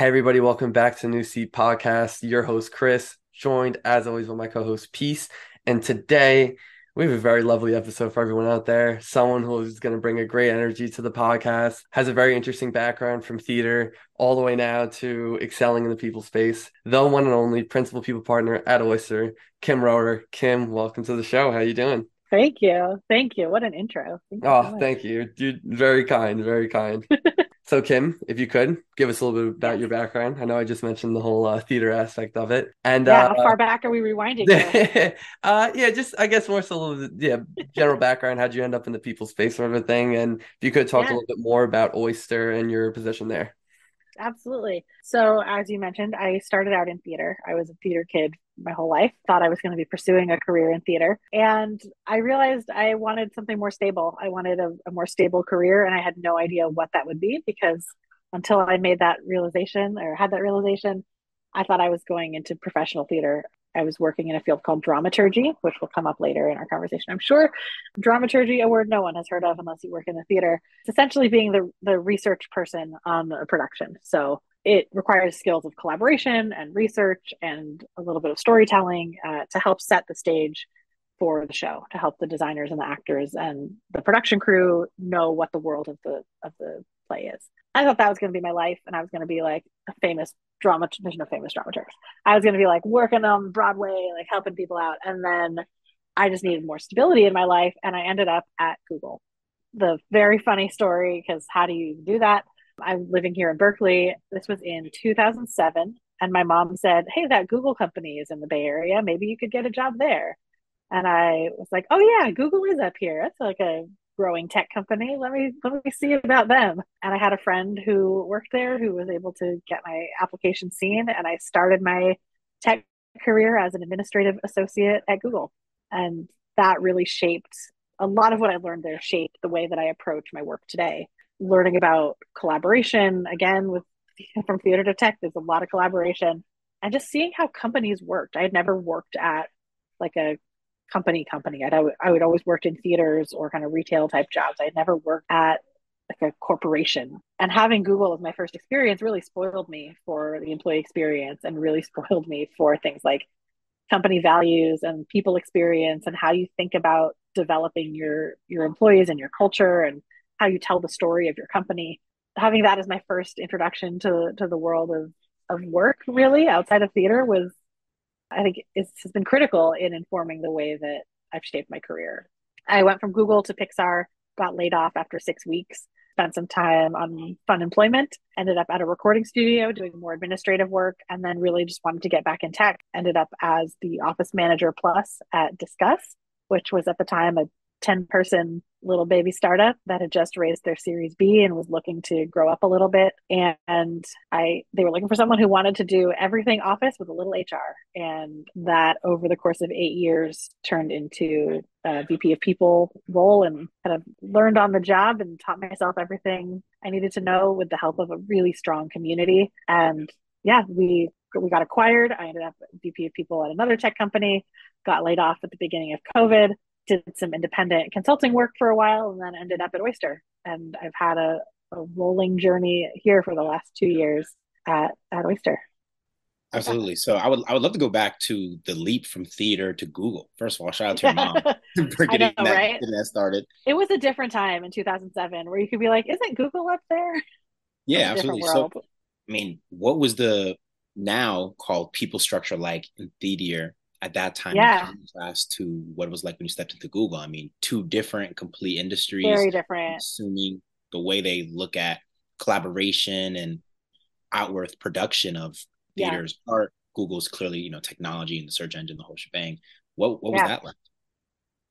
Hey, everybody, welcome back to New Seat Podcast. Your host, Chris, joined as always with my co host, Peace. And today we have a very lovely episode for everyone out there. Someone who is going to bring a great energy to the podcast, has a very interesting background from theater all the way now to excelling in the people space. The one and only principal people partner at Oyster, Kim Rohrer. Kim, welcome to the show. How are you doing? Thank you. Thank you. What an intro. Thank oh, thank you. You're very kind, very kind. So, Kim, if you could give us a little bit about your background. I know I just mentioned the whole uh, theater aspect of it. And yeah, uh, how far back are we rewinding? uh, yeah, just I guess more so, little, yeah, general background. How'd you end up in the people space sort of a thing? And if you could talk yeah. a little bit more about Oyster and your position there. Absolutely. So, as you mentioned, I started out in theater. I was a theater kid my whole life, thought I was going to be pursuing a career in theater. And I realized I wanted something more stable. I wanted a, a, more stable career, and I had no idea what that would be because until I made that realization or had that realization, I thought I was going into professional theater. I was working in a field called dramaturgy, which will come up later in our conversation, I'm sure. Dramaturgy, a word no one has heard of unless you work in the theater. It's essentially being the, the research person on a production. So it requires skills of collaboration and research and a little bit of storytelling uh, to help set the stage for the show to help the designers and the actors and the production crew know what the world of the of the play is i thought that was going to be my life and i was going to be like a famous drama there's no famous dramaturgs i was going to be like working on broadway like helping people out and then i just needed more stability in my life and i ended up at google the very funny story because how do you do that I'm living here in Berkeley. This was in 2007. And my mom said, Hey, that Google company is in the Bay Area. Maybe you could get a job there. And I was like, Oh, yeah, Google is up here. That's like a growing tech company. Let me let me see about them. And I had a friend who worked there who was able to get my application seen. And I started my tech career as an administrative associate at Google. And that really shaped a lot of what I learned there shaped the way that I approach my work today learning about collaboration again with from theater to tech there's a lot of collaboration and just seeing how companies worked i had never worked at like a company company. I'd, I would always worked in theaters or kind of retail type jobs. I never worked at like a corporation. And having google as my first experience really spoiled me for the employee experience and really spoiled me for things like company values and people experience and how you think about developing your your employees and your culture and how you tell the story of your company. Having that as my first introduction to to the world of of work, really outside of theater, was I think it's has been critical in informing the way that I've shaped my career. I went from Google to Pixar, got laid off after six weeks, spent some time on fun employment, ended up at a recording studio doing more administrative work, and then really just wanted to get back in tech. Ended up as the office manager plus at Disqus, which was at the time a 10 person little baby startup that had just raised their series b and was looking to grow up a little bit. And i they were looking for someone who wanted to do everything office with a little hr and that over the course of eight years turned into a vp of people role and kind of learned on the job and taught myself everything i needed to know with the help of a really strong community. And yeah we we got acquired. I ended up vp of people at another tech company got laid off at the beginning of covid did some independent consulting work for a while and then ended up at Oyster. And I've had a, a rolling journey here for the last two years at, at Oyster. Absolutely. So I would I would love to go back to the leap from theater to Google. First of all, shout out to your mom for getting, know, that, right? getting that started. It was a different time in 2007 where you could be like, "Isn't Google up there?" Yeah, absolutely. So, I mean, what was the now called people structure like in theater at that time yeah. in contrast to what it was like when you stepped into Google. I mean, two different complete industries. Very different. Assuming the way they look at collaboration and outward production of theaters yeah. art. Google's clearly, you know, technology and the search engine, the whole shebang. What what was yeah. that like?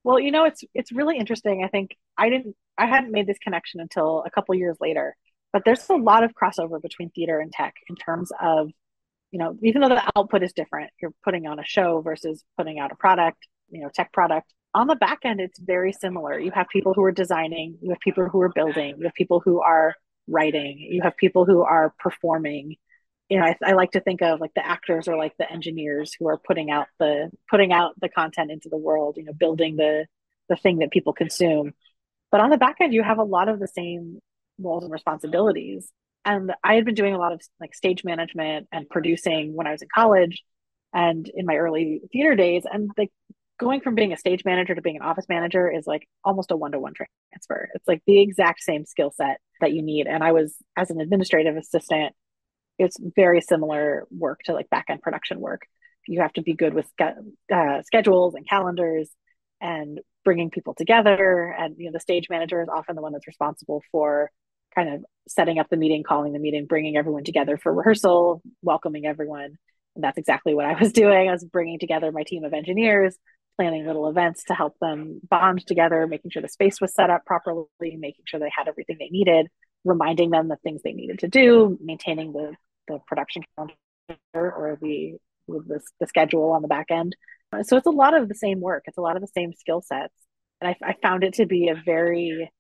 Well, you know, it's it's really interesting. I think I didn't I hadn't made this connection until a couple years later. But there's a lot of crossover between theater and tech in terms of you know, even though the output is different, you're putting on a show versus putting out a product, you know, tech product. On the back end, it's very similar. You have people who are designing, you have people who are building, you have people who are writing, you have people who are performing. You know, I, I like to think of like the actors or like the engineers who are putting out the putting out the content into the world. You know, building the the thing that people consume. But on the back end, you have a lot of the same roles and responsibilities And I had been doing a lot of like stage management and producing when I was in college and in my early theater days. And like going from being a stage manager to being an office manager is like almost a one to one transfer. It's like the exact same skill set that you need. And I was, as an administrative assistant, it's very similar work to like back end production work. You have to be good with uh, schedules and calendars and bringing people together. And you know, the stage manager is often the one that's responsible for kind of setting up the meeting, calling the meeting, bringing everyone together for rehearsal, welcoming everyone. And that's exactly what I was doing. I was bringing together my team of engineers, planning little events to help them bond together, making sure the space was set up properly, making sure they had everything they needed, reminding them the things they needed to do, maintaining the, the production calendar or the, the, the schedule on the back end. So it's a lot of the same work. It's a lot of the same skill sets. And I, I found it to be a very,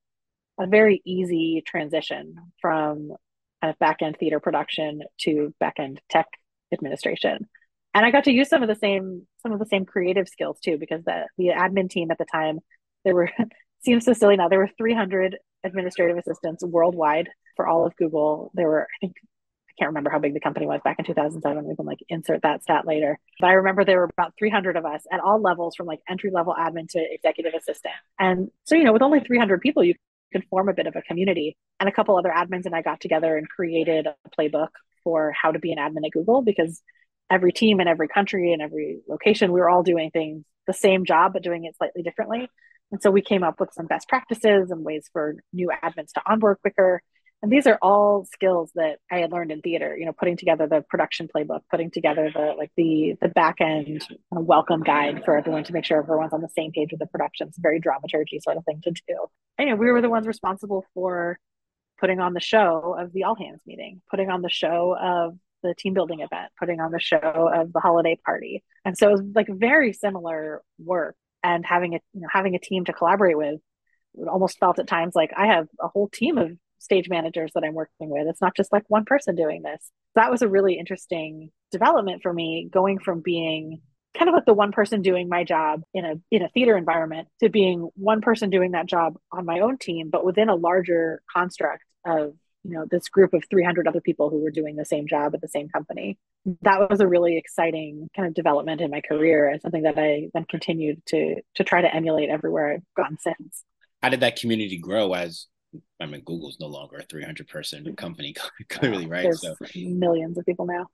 a very easy transition from kind of back end theater production to back end tech administration. And I got to use some of the same some of the same creative skills too because the the admin team at the time there were seems so silly now there were 300 administrative assistants worldwide for all of Google. There were I think I can't remember how big the company was back in 2007 we can like insert that stat later. But I remember there were about 300 of us at all levels from like entry level admin to executive assistant. And so you know with only 300 people you could form a bit of a community and a couple other admins and I got together and created a playbook for how to be an admin at Google because every team in every country and every location, we were all doing things the same job, but doing it slightly differently. And so we came up with some best practices and ways for new admins to onboard quicker. And these are all skills that I had learned in theater, you know, putting together the production playbook, putting together the like the the back end welcome guide for everyone to make sure everyone's on the same page with the production. It's a very dramaturgy sort of thing to do. And, you know, we were the ones responsible for putting on the show of the all hands meeting, putting on the show of the team building event, putting on the show of the holiday party. And so it was like very similar work and having a you know having a team to collaborate with almost felt at times like I have a whole team of stage managers that I'm working with. It's not just like one person doing this. That was a really interesting development for me going from being kind of like the one person doing my job in a in a theater environment to being one person doing that job on my own team but within a larger construct of you know this group of 300 other people who were doing the same job at the same company that was a really exciting kind of development in my career and something that i then continued to to try to emulate everywhere i've gone since how did that community grow as i mean google's no longer a 300 person company clearly right? so millions of people now.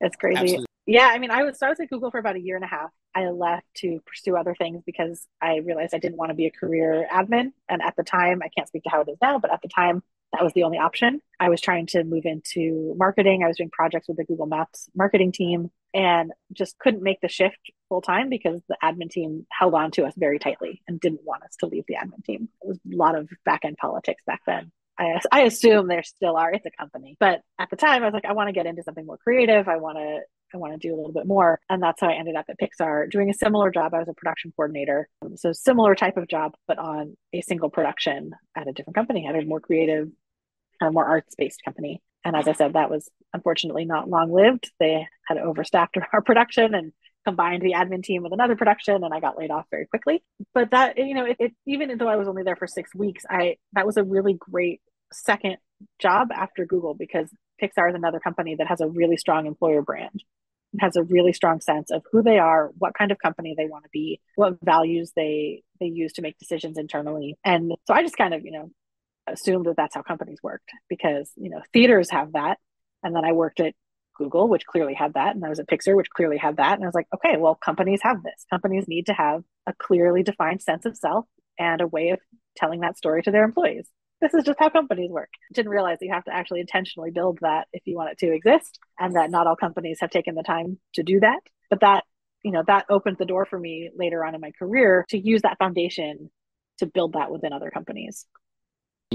It's crazy. Absolutely. yeah i mean i was so i was at google for about a year and a half. I left to pursue other things because i realized i didn't want to be a career admin and at the time i can't speak to how it is now but at the time that was the only option. I was trying to move into marketing. I was doing projects with the Google Maps marketing team and just couldn't make the shift full time because the admin team held on to us very tightly and didn't want us to leave the admin team. It was a lot of back end politics back then. I, I assume there still are. It's a company, but at the time I was like, I want to get into something more creative. I want to I want to do a little bit more. And that's how I ended up at Pixar doing a similar job. I was a production coordinator. So similar type of job, but on a single production at a different company, at a more creative, more arts based company. And as I said, that was unfortunately not long lived. They had overstaffed our production and combined the admin team with another production and I got laid off very quickly. But that, you know, it, it, even though I was only there for six weeks, I that was a really great second job after Google because Pixar is another company that has a really strong employer brand has a really strong sense of who they are, what kind of company they want to be, what values they they use to make decisions internally. And so I just kind of, you know, assumed that that's how companies worked because, you know, theaters have that. And then I worked at Google, which clearly had that, and I was at Pixar, which clearly had that. And I was like, okay, well, companies have this. Companies need to have a clearly defined sense of self and a way of telling that story to their employees this is just how companies work. Didn't realize you have to actually intentionally build that if you want it to exist, and that not all companies have taken the time to do that. But that, you know, that opened the door for me later on in my career to use that foundation to build that within other companies.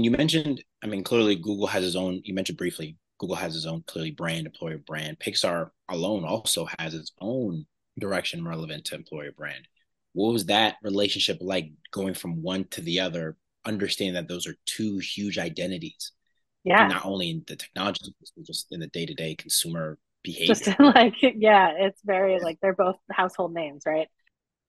You mentioned, I mean, clearly Google has its own, you mentioned briefly, Google has its own clearly brand, employer brand. Pixar alone also has its own direction relevant to employer brand. What was that relationship like going from one to the other understand that those are two huge identities. Yeah. And not only in the technology, but just in the day to day consumer behavior. Just like, yeah, it's very like they're both household names, right?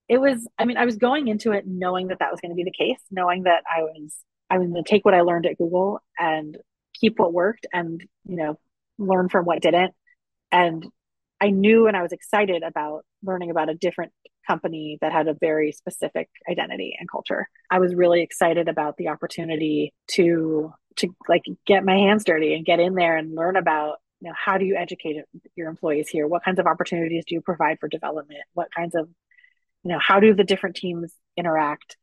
It was, I mean, I was going into it knowing that that was going to be the case, knowing that I was, I was going to take what I learned at Google and keep what worked and you know learn from what didn't. And i knew and i was excited about learning about a different company that had a very specific identity and culture. I was really excited about the opportunity to to like get my hands dirty and get in there and learn about you know how do you educate your employees here? What kinds of opportunities do you provide for development? What kinds of you know how do the different teams interact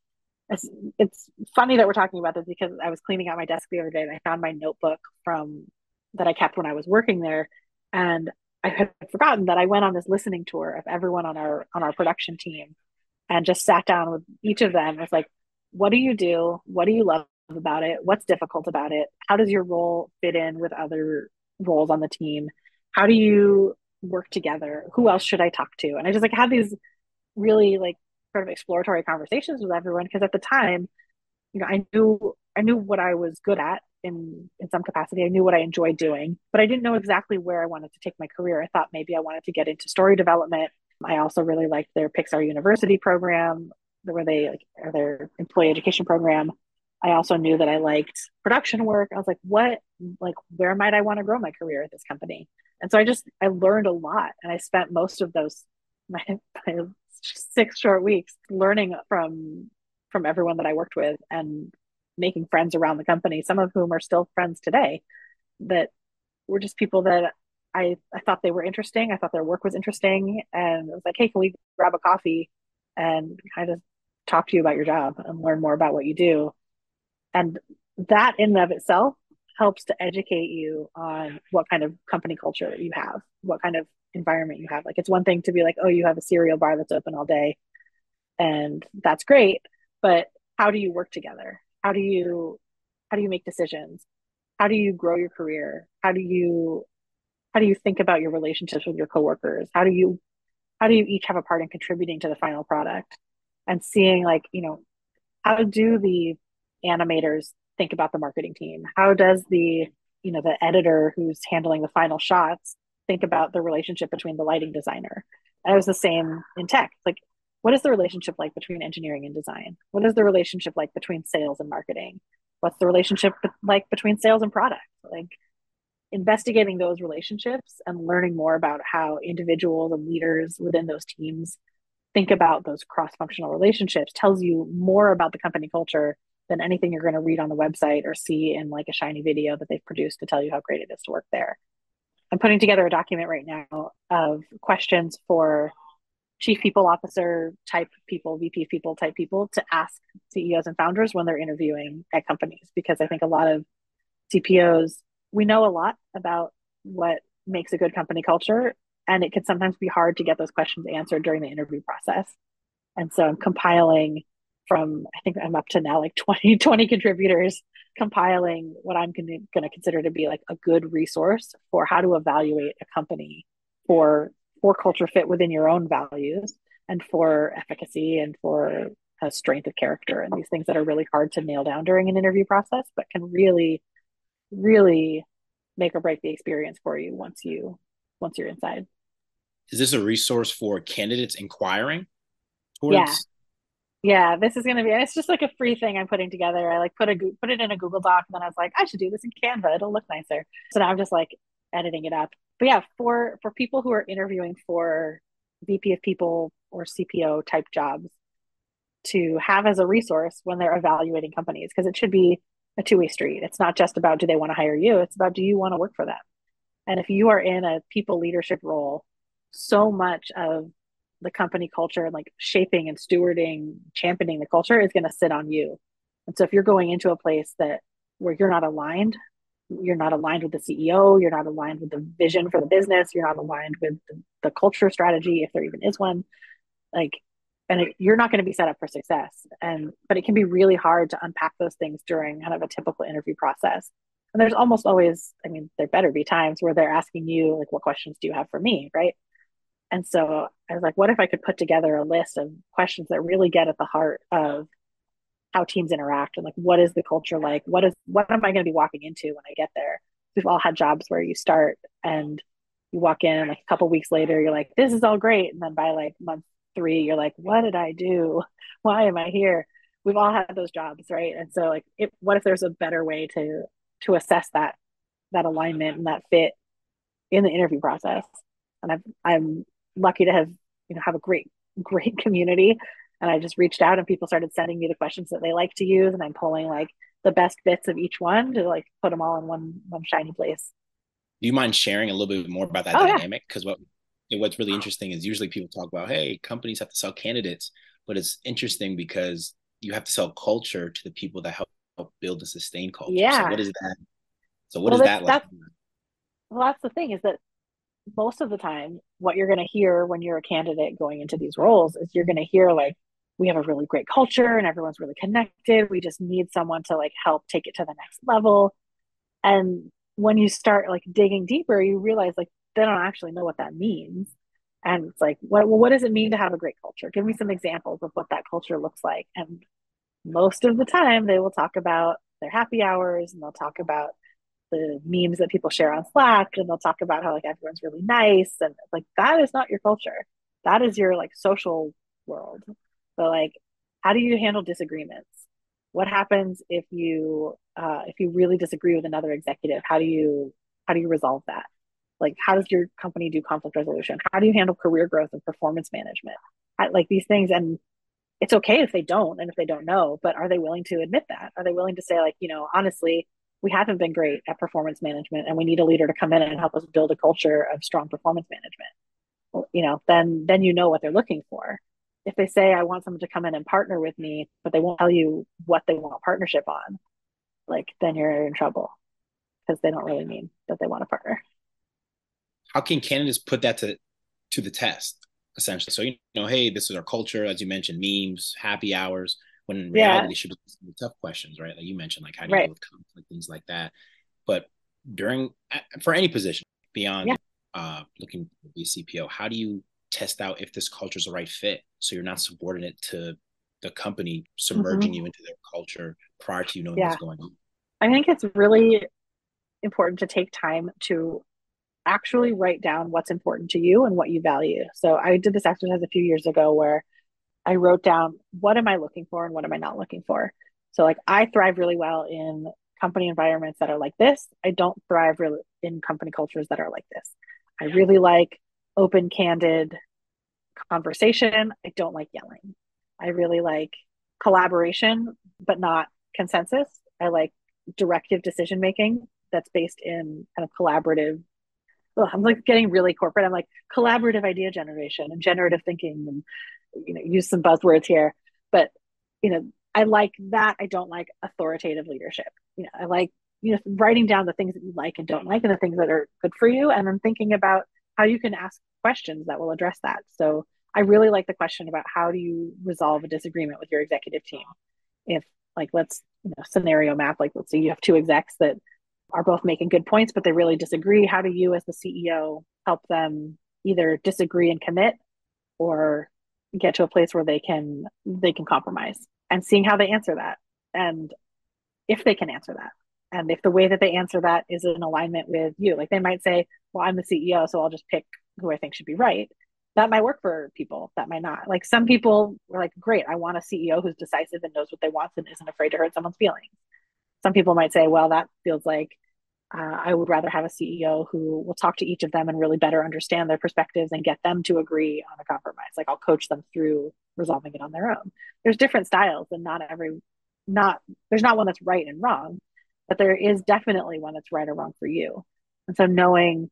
it's, it's funny that we're talking about this because i was cleaning out my desk the other day and i found my notebook from that i kept when i was working there. And i had forgotten that i went on this listening tour of everyone on our on our production team and just sat down with each of them. It's like what do you do? What do you love about it? What's difficult about it? How does your role fit in with other roles on the team? How do you work together? Who else should i talk to? And i just like had these really like sort of exploratory conversations with everyone because at the time you know i knew i knew what i was good at in in some capacity i knew what i enjoyed doing but i didn't know exactly where i wanted to take my career i thought maybe i wanted to get into story development i also really liked their pixar university program where they like their employee education program I also knew that I liked production work. I was like, what, like, where might I want to grow my career at this company? And so I just, I learned a lot. And I spent most of those, my, my six short weeks learning from, from everyone that I worked with and making friends around the company, some of whom are still friends today that were just people that I, I thought they were interesting. I thought their work was interesting. And I was like, hey, can we grab a coffee and kind of talk to you about your job and learn more about what you do? and that in and of itself helps to educate you on what kind of company culture you have what kind of environment you have. Like it's one thing to be like oh you have a cereal bar that's open all day and that's great but how do you work together? How do you how do you make decisions? How do you grow your career? How do you how do you think about your relationships with your coworkers? How do you how do you each have a part in contributing to the final product? And seeing like you know how do the animators think about the marketing team? How does the you know the editor who's handling the final shots think about the relationship between the lighting designer? And it was the same in tech. Like, what is the relationship like between engineering and design? What is the relationship like between sales and marketing? What's the relationship like between sales and product? Like investigating those relationships and learning more about how individuals and leaders within those teams think about those cross-functional relationships tells you more about the company culture than anything you're going to read on the website or see in like a shiny video that they've produced to tell you how great it is to work there. I'm putting together a document right now of questions for chief people officer type people, VP people type people to ask CEOs and founders when they're interviewing at companies because I think a lot of CPOs we know a lot about what makes a good company culture and it can sometimes be hard to get those questions answered during the interview process. And so I'm compiling from I think I'm up to now like 20, 20 contributors compiling what I'm going to consider to be like a good resource for how to evaluate a company for for culture fit within your own values and for efficacy and for a strength of character and these things that are really hard to nail down during an interview process but can really really make or break the experience for you once you once you're inside. Is this a resource for candidates inquiring towards yeah this is gonna be. and It's just like a free thing I'm putting together. I like put a put it in a Google Doc, and then I was like, I should do this in Canva. It'll look nicer. So now I'm just like editing it up. But yeah, for for people who are interviewing for VP of People or CPO type jobs, to have as a resource when they're evaluating companies, because it should be a two way street. It's not just about do they want to hire you. It's about do you want to work for them. And if you are in a people leadership role, so much of the company culture and like shaping and stewarding, championing the culture is going to sit on you. And so if you're going into a place that where you're not aligned, you're not aligned with the CEO, you're not aligned with the vision for the business, you're not aligned with the, the culture strategy, if there even is one, like, and it, you're not going to be set up for success. And, but it can be really hard to unpack those things during kind of a typical interview process. And there's almost always, I mean, there better be times where they're asking you, like, what questions do you have for me? Right. And so I was like, what if I could put together a list of questions that really get at the heart of how teams interact and like what is the culture like? What is what am I going to be walking into when I get there? We've all had jobs where you start and you walk in and like a couple weeks later you're like, this is all great. And then by like month three, you're like, what did I do? Why am I here? We've all had those jobs, right? And so like it, what if there's a better way to to assess that that alignment and that fit in the interview process. And I've, I'm lucky to have you know have a great great community. And I just reached out and people started sending me the questions that they like to use, and I'm pulling like the best bits of each one to like put them all in one one shiny place. Do you mind sharing a little bit more about that oh, dynamic? Because yeah. what what's really interesting is usually people talk about, hey, companies have to sell candidates, but it's interesting because you have to sell culture to the people that help, help build and sustain culture. Yeah. So what is that? So what well, is that like? well, that's the thing is that most of the time, what you're going to hear when you're a candidate going into these roles is you're going to hear like, we have a really great culture and everyone's really connected. We just need someone to like help take it to the next level. And when you start like digging deeper, you realize like they don't actually know what that means. And it's like, what, well, what does it mean to have a great culture? Give me some examples of what that culture looks like. And most of the time, they will talk about their happy hours and they'll talk about the memes that people share on Slack and they'll talk about how like everyone's really nice and like that is not your culture. That is your like social world. So like how do you handle disagreements? What happens if you uh, if you really disagree with another executive? How do you how do you resolve that? Like how does your company do conflict resolution? How do you handle career growth and performance management? I, like these things and it's okay if they don't and if they don't know, but are they willing to admit that? Are they willing to say like, you know, honestly, we haven't been great at performance management and we need a leader to come in and help us build a culture of strong performance management. You know then then you know what they're looking for. If they say i want someone to come in and partner with me but they won't tell you what they want partnership on like then you're in trouble because they don't really mean that they want to partner. How can candidates put that to to the test essentially? So you know hey this is our culture as you mentioned memes happy hours when in reality yeah. they should be tough questions, right? Like you mentioned, like how do you right. deal with conflict, things like that. But during for any position beyond yeah. uh, looking to be CPO, how do you test out if this culture is the right fit so you're not subordinate to the company submerging mm-hmm. you into their culture prior to you knowing yeah. what's going on? I think it's really important to take time to actually write down what's important to you and what you value. So I did this exercise a few years ago where I wrote down what am I looking for and what am I not looking for. So like I thrive really well in company environments that are like this. I don't thrive really in company cultures that are like this. I really like open, candid conversation. I don't like yelling. I really like collaboration, but not consensus. I like directive decision making that's based in kind of collaborative. Ugh, I'm like getting really corporate. I'm like collaborative idea generation and generative thinking and you know use some buzzwords here but you know i like that. I don't like authoritative leadership. You know i like you know writing down the things that you like and don't like and the things that are good for you and then thinking about how you can ask questions that will address that. So i really like the question about how do you resolve a disagreement with your executive team? If like let's you know scenario map like let's say you have two execs that are both making good points but they really disagree. How do you as the ceo help them either disagree and commit or get to a place where they can they can compromise and seeing how they answer that and if they can answer that. And if the way that they answer that is in alignment with you like they might say well i'm the ceo so i'll just pick who i think should be right. That might work for people that might not. Like some people were like great i want a ceo who's decisive and knows what they want and isn't afraid to hurt someone's feelings. Some people might say well that feels like uh, I would rather have a CEO who will talk to each of them and really better understand their perspectives and get them to agree on a compromise. Like I'll coach them through resolving it on their own. There's different styles, and not every, not there's not one that's right and wrong, but there is definitely one that's right or wrong for you. And so knowing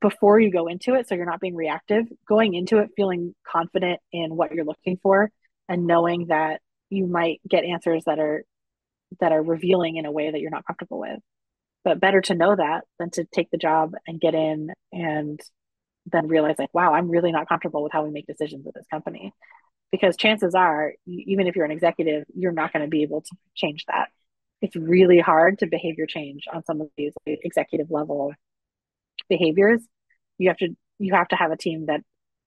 before you go into it, so you're not being reactive, going into it feeling confident in what you're looking for, and knowing that you might get answers that are that are revealing in a way that you're not comfortable with but better to know that than to take the job and get in and then realize like wow i'm really not comfortable with how we make decisions at this company. Because chances are even if you're an executive you're not going to be able to change that. It's really hard to behavior change on some of these executive level behaviors. You have to you have to have a team that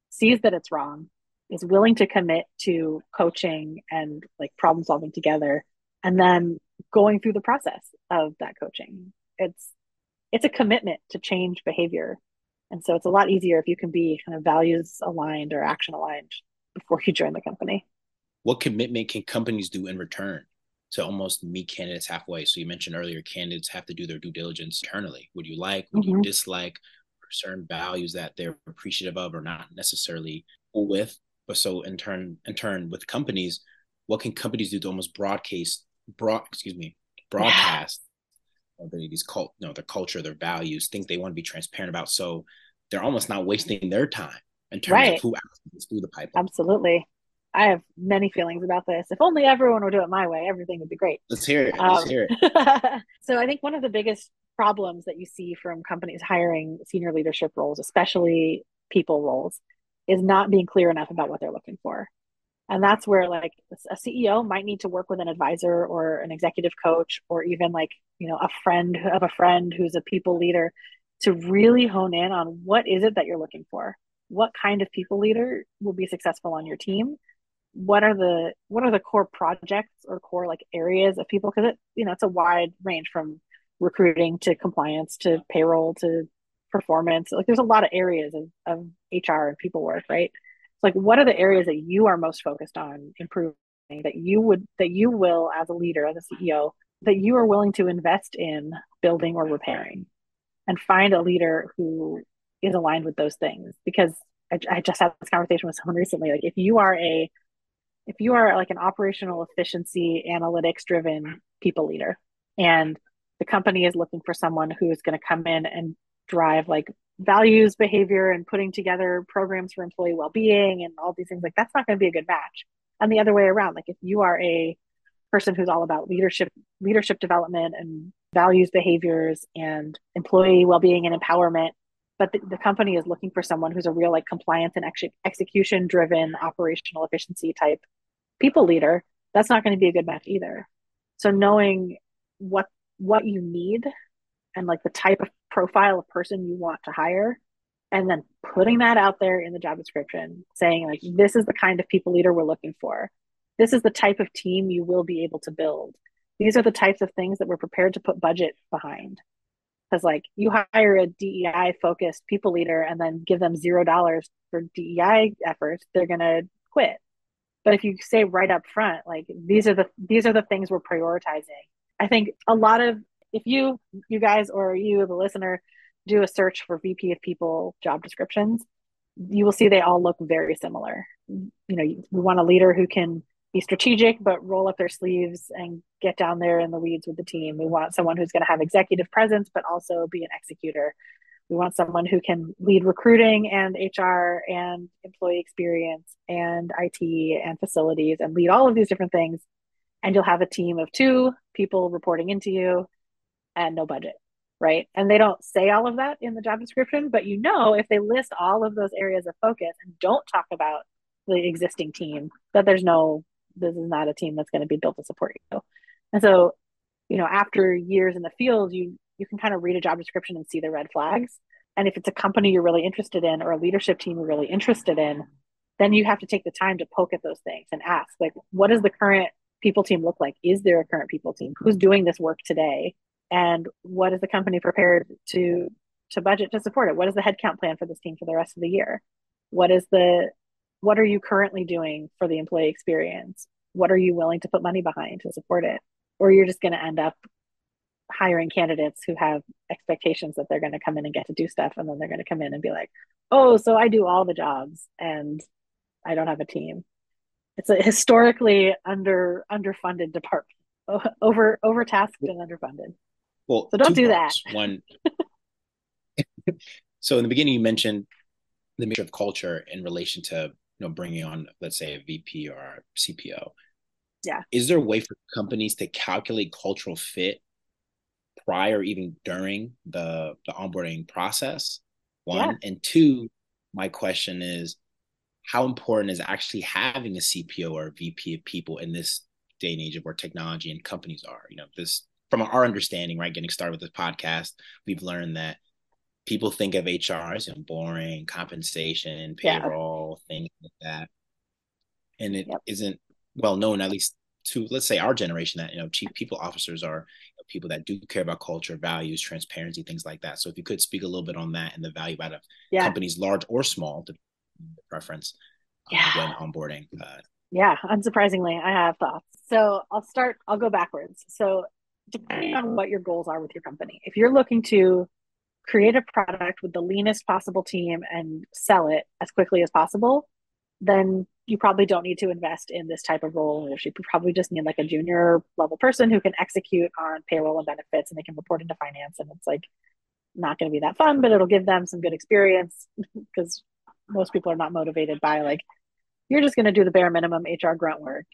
sees that it's wrong is willing to commit to coaching and like problem solving together and then going through the process of that coaching it's it's a commitment to change behavior and so it's a lot easier if you can be kind of values aligned or action aligned before you join the company what commitment can companies do in return to almost meet candidates halfway. So you mentioned earlier, candidates have to do their due diligence internally. Would you like? Would mm-hmm. you dislike? certain values that they're appreciative of or not necessarily with. But so in turn, in turn, with companies, what can companies do to almost broadcast, broad, excuse me, broadcast these cult, you know, their culture, their values, things they want to be transparent about, so they're almost not wasting their time in terms right. of who actually through the pipeline. Absolutely. I have many feelings about this. If only everyone would do it my way, everything would be great. Let's hear it. Let's um, hear it. so I think one of the biggest problems that you see from companies hiring senior leadership roles, especially people roles, is not being clear enough about what they're looking for. And that's where like a CEO might need to work with an advisor or an executive coach or even like, you know, a friend of a friend who's a people leader to really hone in on what is it that you're looking for? What kind of people leader will be successful on your team? What are the what are the core projects or core like areas of people because it you know it's a wide range from recruiting to compliance to payroll to performance. Like there's a lot of areas of, of HR and people work, right? Like what are the areas that you are most focused on improving that you would that you will as a leader, as a CEO, that you are willing to invest in building or repairing? And find a leader who is aligned with those things. Because I, I just had this conversation with someone recently like if you are a if you are like an operational efficiency analytics driven people leader and the company is looking for someone who is going to come in and drive like values behavior and putting together programs for employee well-being and all these things like that's not going to be a good match. And the other way around like if you are a person who's all about leadership leadership development and values behaviors and employee well-being and empowerment but the, the company is looking for someone who's a real like compliance and ex- execution driven operational efficiency type people leader that's not going to be a good match either. So knowing what what you need and like the type of profile of person you want to hire and then putting that out there in the job description saying like this is the kind of people leader we're looking for. This is the type of team you will be able to build. These are the types of things that we're prepared to put budget behind. Because like you hire a dei focused people leader and then give them zero dollars for dei efforts they're going to quit. But if you say right up front like these are the these are the things we're prioritizing I think a lot of if you you guys or you the listener do a search for VP of people job descriptions, you will see they all look very similar. You know, we want a leader who can be strategic but roll up their sleeves and get down there in the weeds with the team. We want someone who's going to have executive presence but also be an executor. We want someone who can lead recruiting and HR and employee experience and IT and facilities and lead all of these different things and you'll have a team of two people reporting into you and no budget right and they don't say all of that in the job description but you know if they list all of those areas of focus and don't talk about the existing team that there's no this is not a team that's going to be built to support you and so you know after years in the field you you can kind of read a job description and see the red flags and if it's a company you're really interested in or a leadership team you're really interested in then you have to take the time to poke at those things and ask like what does the current people team look like? Is there a current people team? Who's doing this work today? And what is the company prepared to to budget to support it? What is the headcount plan for this team for the rest of the year? What is the what are you currently doing for the employee experience? What are you willing to put money behind to support it? Or you're just going to end up hiring candidates who have expectations that they're going to come in and get to do stuff and then they're going to come in and be like, "Oh, so I do all the jobs and I don't have a team." it's a historically under underfunded department over overtasked and underfunded well so don't do parts. that one so in the beginning you mentioned the mixture of culture in relation to you know bringing on let's say a vp or a cpo yeah is there a way for companies to calculate cultural fit prior even during the the onboarding process one yeah. and two my question is how important is actually having a CPO or a VP of people in this day and age of where technology and companies are. You know, this from our understanding, right? Getting started with this podcast, we've learned that people think of HR as you know, boring, compensation, payroll, yeah. things like that. And it yep. not well known, at least to let's say our generation, that you know, chief people officers are people that do care about culture, values, transparency, things like that. So if you could speak a little bit on that and the value out of yeah. companies large or small, to preference uh, when onboarding uh, Yeah, unsurprisingly, I have thoughts. So I'll start, I'll go backwards. So, depending on what your goals are with your company, if you're looking to create a product with the leanest possible team and sell it as quickly as possible, then you probably don't need to invest in this type of role leadership. You probably just need like a junior level person who can execute on payroll and benefits and they can report into finance. And it's like not going to be that fun, but it'll give them some good experience because most people are not motivated by like, you're just going to do the bare minimum HR grunt work.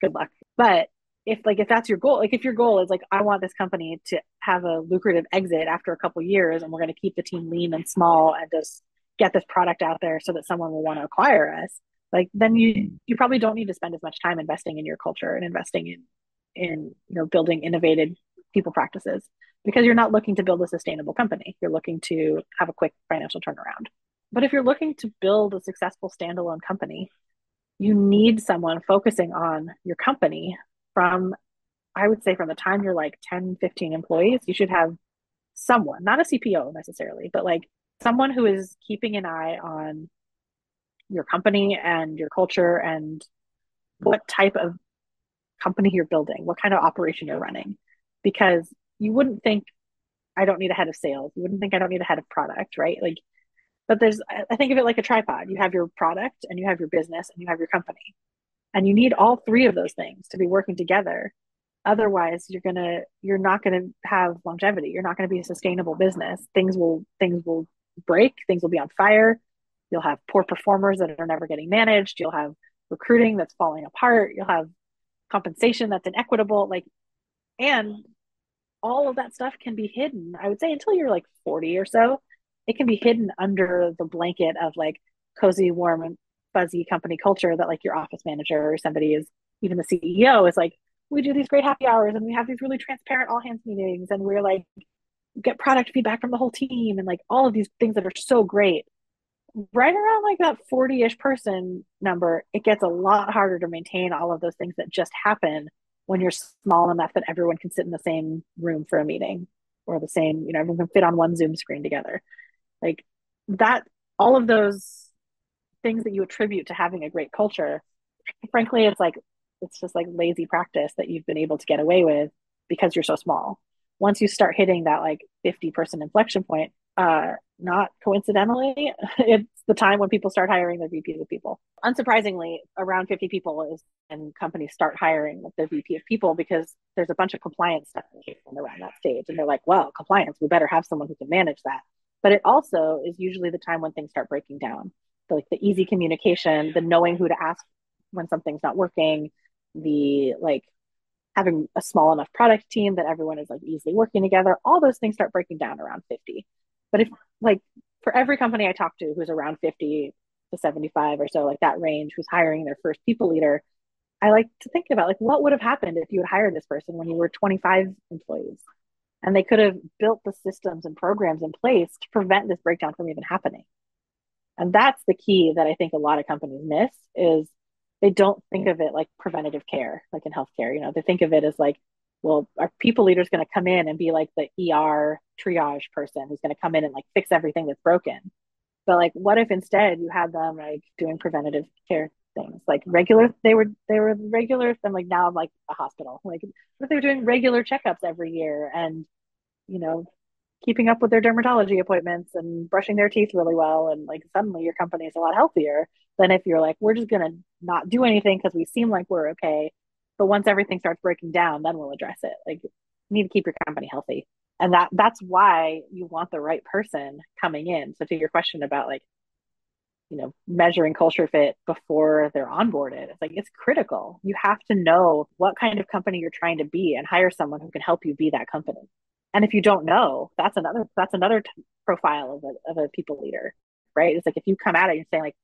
Good luck. But if like if that's your goal, like if your goal is like I want this company to have a lucrative exit after a couple years and we're going to keep the team lean and small and just get this product out there so that someone will want to acquire us, like then you you probably don't need to spend as much time investing in your culture and investing in in you know building innovative people practices because you're not looking to build a sustainable company. You're looking to have a quick financial turnaround. But if you're looking to build a successful standalone company, you need someone focusing on your company from, I would say, from the time you're like 10, 15 employees, you should have someone, not a CPO necessarily, but like someone who is keeping an eye on your company and your culture and what type of company you're building, what kind of operation you're running. Because you wouldn't think I don't need a head of sales. You wouldn't think I don't need a head of product, right? Like, but there's, I think of it like a tripod. You have your product and you have your business and you have your company. And you need all three of those things to be working together. Otherwise, you're gonna, you're not gonna have longevity. You're not gonna be a sustainable business. Things will, things will break. Things will be on fire. You'll have poor performers that are never getting managed. You'll have recruiting that's falling apart. You'll have compensation that's inequitable. Like, and all of that stuff can be hidden. I would say until you're like 40 or so, it can be hidden under the blanket of like cozy, warm, fuzzy company culture that like your office manager or somebody is, even the CEO is like, we do these great happy hours and we have these really transparent all hands meetings and we're like, get product feedback from the whole team and like all of these things that are so great. Right around like that 40 ish person number, it gets a lot harder to maintain all of those things that just happen when you're small enough that everyone can sit in the same room for a meeting or the same, you know, everyone can fit on one Zoom screen together. Like that, all of those things that you attribute to having a great culture, frankly, it's like, it's just like lazy practice that you've been able to get away with because you're so small. Once you start hitting that like 50 person inflection point, uh, not coincidentally, it's the time when people start hiring their VPs of people. Unsurprisingly, around 50 people is when companies start hiring their VP of people because there's a bunch of compliance stuff around that stage. And they're like, well, compliance, we better have someone who can manage that. But it also is usually the time when things start breaking down. So like the easy communication, the knowing who to ask when something's not working, the like having a small enough product team that everyone is like easily working together, all those things start breaking down around 50. But if like for every company I talk to who's around 50 to 75 or so, like that range, who's hiring their first people leader, I like to think about like what would have happened if you had hired this person when you were 25 employees and they could have built the systems and programs in place to prevent this breakdown from even happening. And that's the key that I think a lot of companies miss is they don't think of it like preventative care, like in healthcare. You know, they think of it as like well, our people leader is going to come in and be like the ER triage person who's going to come in and like fix everything that's broken. But like, what if instead you had them like doing preventative care things, like regular? They were they were regular. I'm like now I'm like a hospital. Like, what if they were doing regular checkups every year and you know keeping up with their dermatology appointments and brushing their teeth really well and like suddenly your company is a lot healthier than if you're like we're just going to not do anything because we seem like we're okay but once everything starts breaking down, then we'll address it. Like you need to keep your company healthy. And that that's why you want the right person coming in. So to your question about like, you know, measuring culture fit before they're onboarded, it's like it's critical. You have to know what kind of company you're trying to be and hire someone who can help you be that company. And if you don't know, that's another that's another t- profile of a of a people leader, right? It's like if you come at it and say like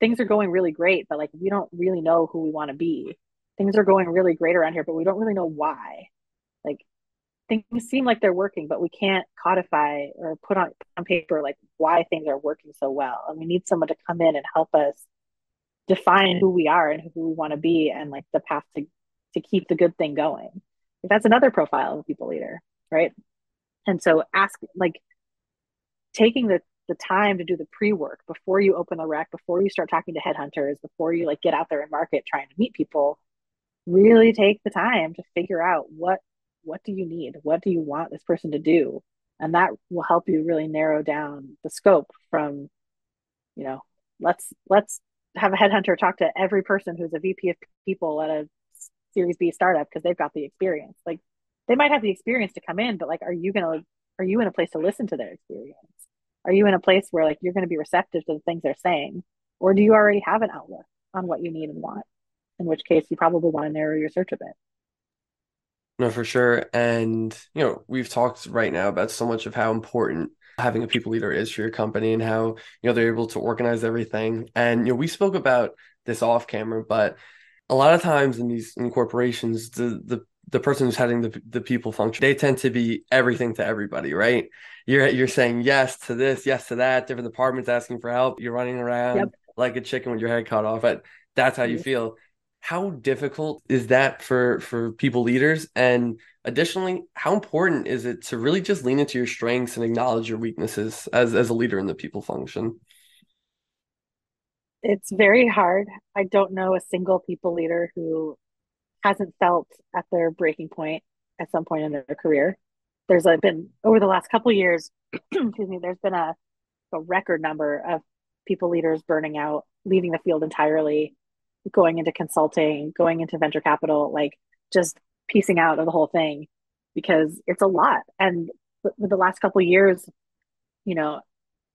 things are going really great, but like we don't really know who we want to be things are going really great around here, but we don't really know why. Like things seem like they're working, but we can't codify or put on on paper like why things are working so well. And we need someone to come in and help us define who we are and who we want to be and like the path to to keep the good thing going. That's another profile of a people leader, right? And so ask like taking the the time to do the pre-work before you open the rec, before you start talking to headhunters, before you like get out there and market trying to meet people, really take the time to figure out what what do you need? What do you want this person to do? And that will help you really narrow down the scope from, you know, let's let's have a headhunter talk to every person who's a VP of people at a Series B startup because they've got the experience. Like they might have the experience to come in, but like, are you gonna are you in a place to listen to their experience? Are you in a place where like you're going to be receptive to the things they're saying, or do you already have an outlook on what you need and want? In which case, you probably want to narrow your search a bit. No, for sure. And, you know, we've talked right now about so much of how important having a people leader is for your company and how, you know, they're able to organize everything. And, you know, we spoke about this off camera, but a lot of times in these in corporations, the the the person who's heading the, the people function, they tend to be everything to everybody, right? You're you're saying yes to this, yes to that, different departments asking for help. You're running around yep. like a chicken with your head cut off. But that's how you mm-hmm. feel how difficult is that for for people leaders and additionally how important is it to really just lean into your strengths and acknowledge your weaknesses as as a leader in the people function it's very hard i don't know a single people leader who hasn't felt at their breaking point at some point in their career there's a, been over the last couple years excuse me there's been a, a record number of people leaders burning out leaving the field entirely going into consulting, going into venture capital, like just piecing out of the whole thing because it's a lot. And with the last couple years, you know,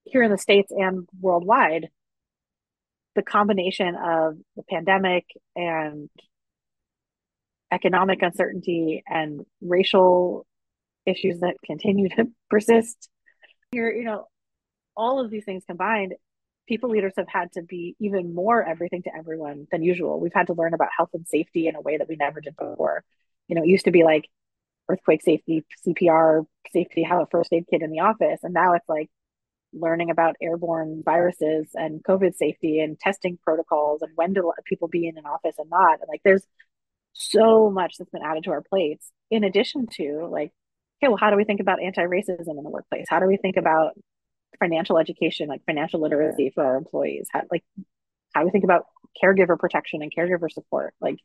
here in the States and worldwide, the combination of the pandemic and economic uncertainty and racial issues that continue to persist, you're, you know, all of these things combined, people leaders have had to be even more everything to everyone than usual. We've had to learn about health and safety in a way that we never did before. You know, it used to be like earthquake safety, CPR safety, have a first aid kit in the office. And now it's like learning about airborne viruses and COVID safety and testing protocols and when do people be in an office and not. And like there's so much that's been added to our plates, in addition to like, okay, well, how do we think about anti racism in the workplace? How do we think about financial education, like financial literacy for our employees, how, like how do we think about caregiver protection and caregiver support. Like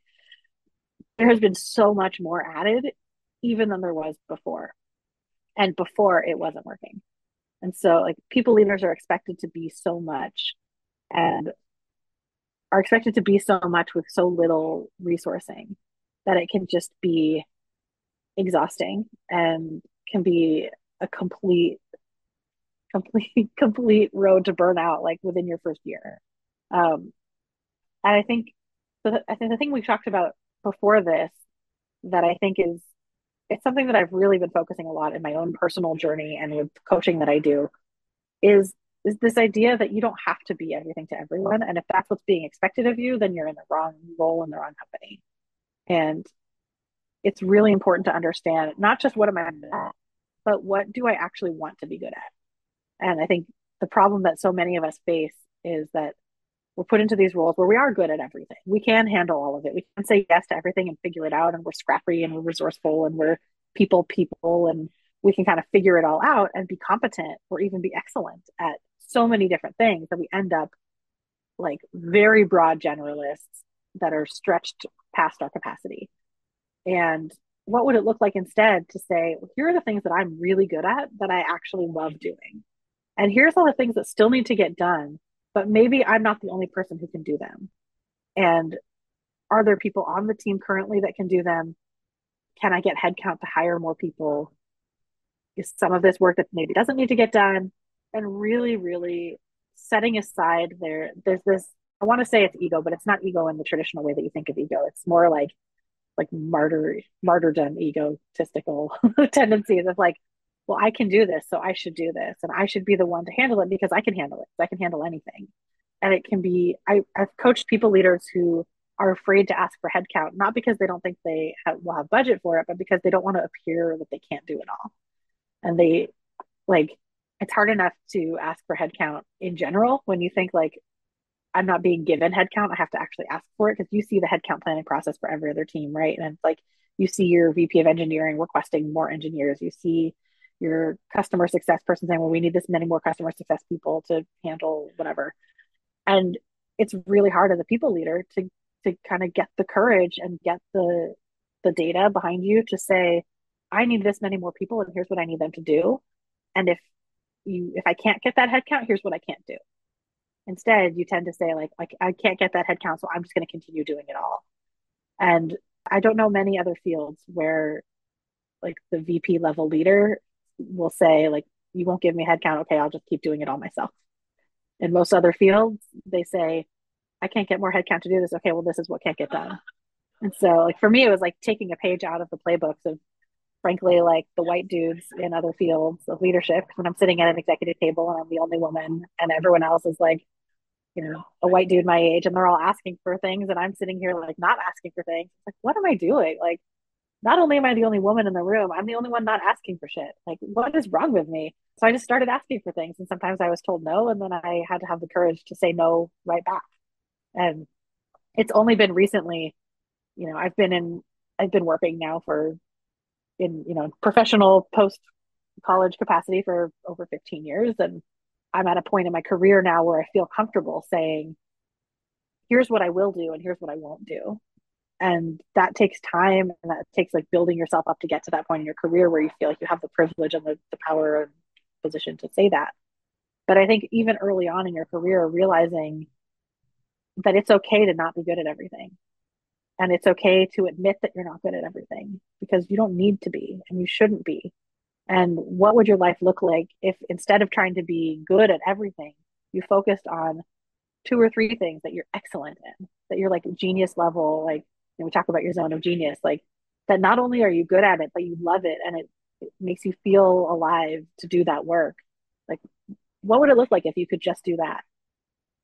there has been so much more added even than there was before. And before it wasn't working. And so like people leaders are expected to be so much and are expected to be so much with so little resourcing that it can just be exhausting and can be a complete complete complete road to burnout like within your first year. Um and i think the, i think the thing we talked about before this that i think is it's something that i've really been focusing a lot in my own personal journey and with coaching that i do is is this idea that you don't have to be everything to everyone and if that's what's being expected of you then you're in the wrong role in the wrong company and it's really important to understand not just what am i at but what do i actually want to be good at and I think the problem that so many of us face is that we're put into these roles where we are good at everything. We can handle all of it. We can say yes to everything and figure it out. And we're scrappy and we're resourceful and we're people, people, and we can kind of figure it all out and be competent or even be excellent at so many different things that we end up like very broad generalists that are stretched past our capacity. And what would it look like instead to say, well, here are the things that I'm really good at that I actually love doing? And here's all the things that still need to get done, but maybe I'm not the only person who can do them. And are there people on the team currently that can do them? Can I get headcount to hire more people? Is some of this work that maybe doesn't need to get done? And really, really setting aside there, there's this, I want to say it's ego, but it's not ego in the traditional way that you think of ego. It's more like like martyr martyrdom egotistical tendencies of like well, I can do this, so I should do this, and I should be the one to handle it because I can handle it. I can handle anything. And it can be, I, I've coached people leaders who are afraid to ask for headcount, not because they don't think they have, will have budget for it, but because they don't want to appear that they can't do it all. And they like, it's hard enough to ask for headcount in general when you think like, I'm not being given headcount. I have to actually ask for it because you see the headcount planning process for every other team, right? And it's like you see your VP of engineering requesting more engineers. You see your customer success person saying, well, we need this many more customer success people to handle whatever. And it's really hard as a people leader to to kind of get the courage and get the the data behind you to say, I need this many more people and here's what I need them to do. And if you if I can't get that headcount, here's what I can't do. Instead, you tend to say like, like I can't get that headcount, so I'm just going to continue doing it all. And I don't know many other fields where like the VP level leader will say like, you won't give me headcount, okay, I'll just keep doing it all myself. In most other fields, they say, I can't get more headcount to do this. Okay, well, this is what can't get done. And so, like for me, it was like taking a page out of the playbooks of, frankly, like the white dudes in other fields of leadership. When I'm sitting at an executive table and I'm the only woman, and everyone else is like, you know, a white dude my age, and they're all asking for things, and I'm sitting here like not asking for things. Like, what am I doing? Like, not only am I the only woman in the room, I'm the only one not asking for shit. Like, what is wrong with me? So I just started asking for things, and sometimes I was told no, and then I had to have the courage to say no right back. And it's only been recently, you know, I've been in, I've been working now for, in, you know, professional post college capacity for over 15 years. And I'm at a point in my career now where I feel comfortable saying, here's what I will do and here's what I won't do. And that takes time and that takes like building yourself up to get to that point in your career where you feel like you have the privilege and the, the power and position to say that. But I think even early on in your career, realizing that it's okay to not be good at everything. And it's okay to admit that you're not good at everything because you don't need to be and you shouldn't be. And what would your life look like if instead of trying to be good at everything, you focused on two or three things that you're excellent in, that you're like genius level, like you know, we talk about your zone of genius, like that not only are you good at it, but you love it and it, it makes you feel alive to do that work. Like, what would it look like if you could just do that?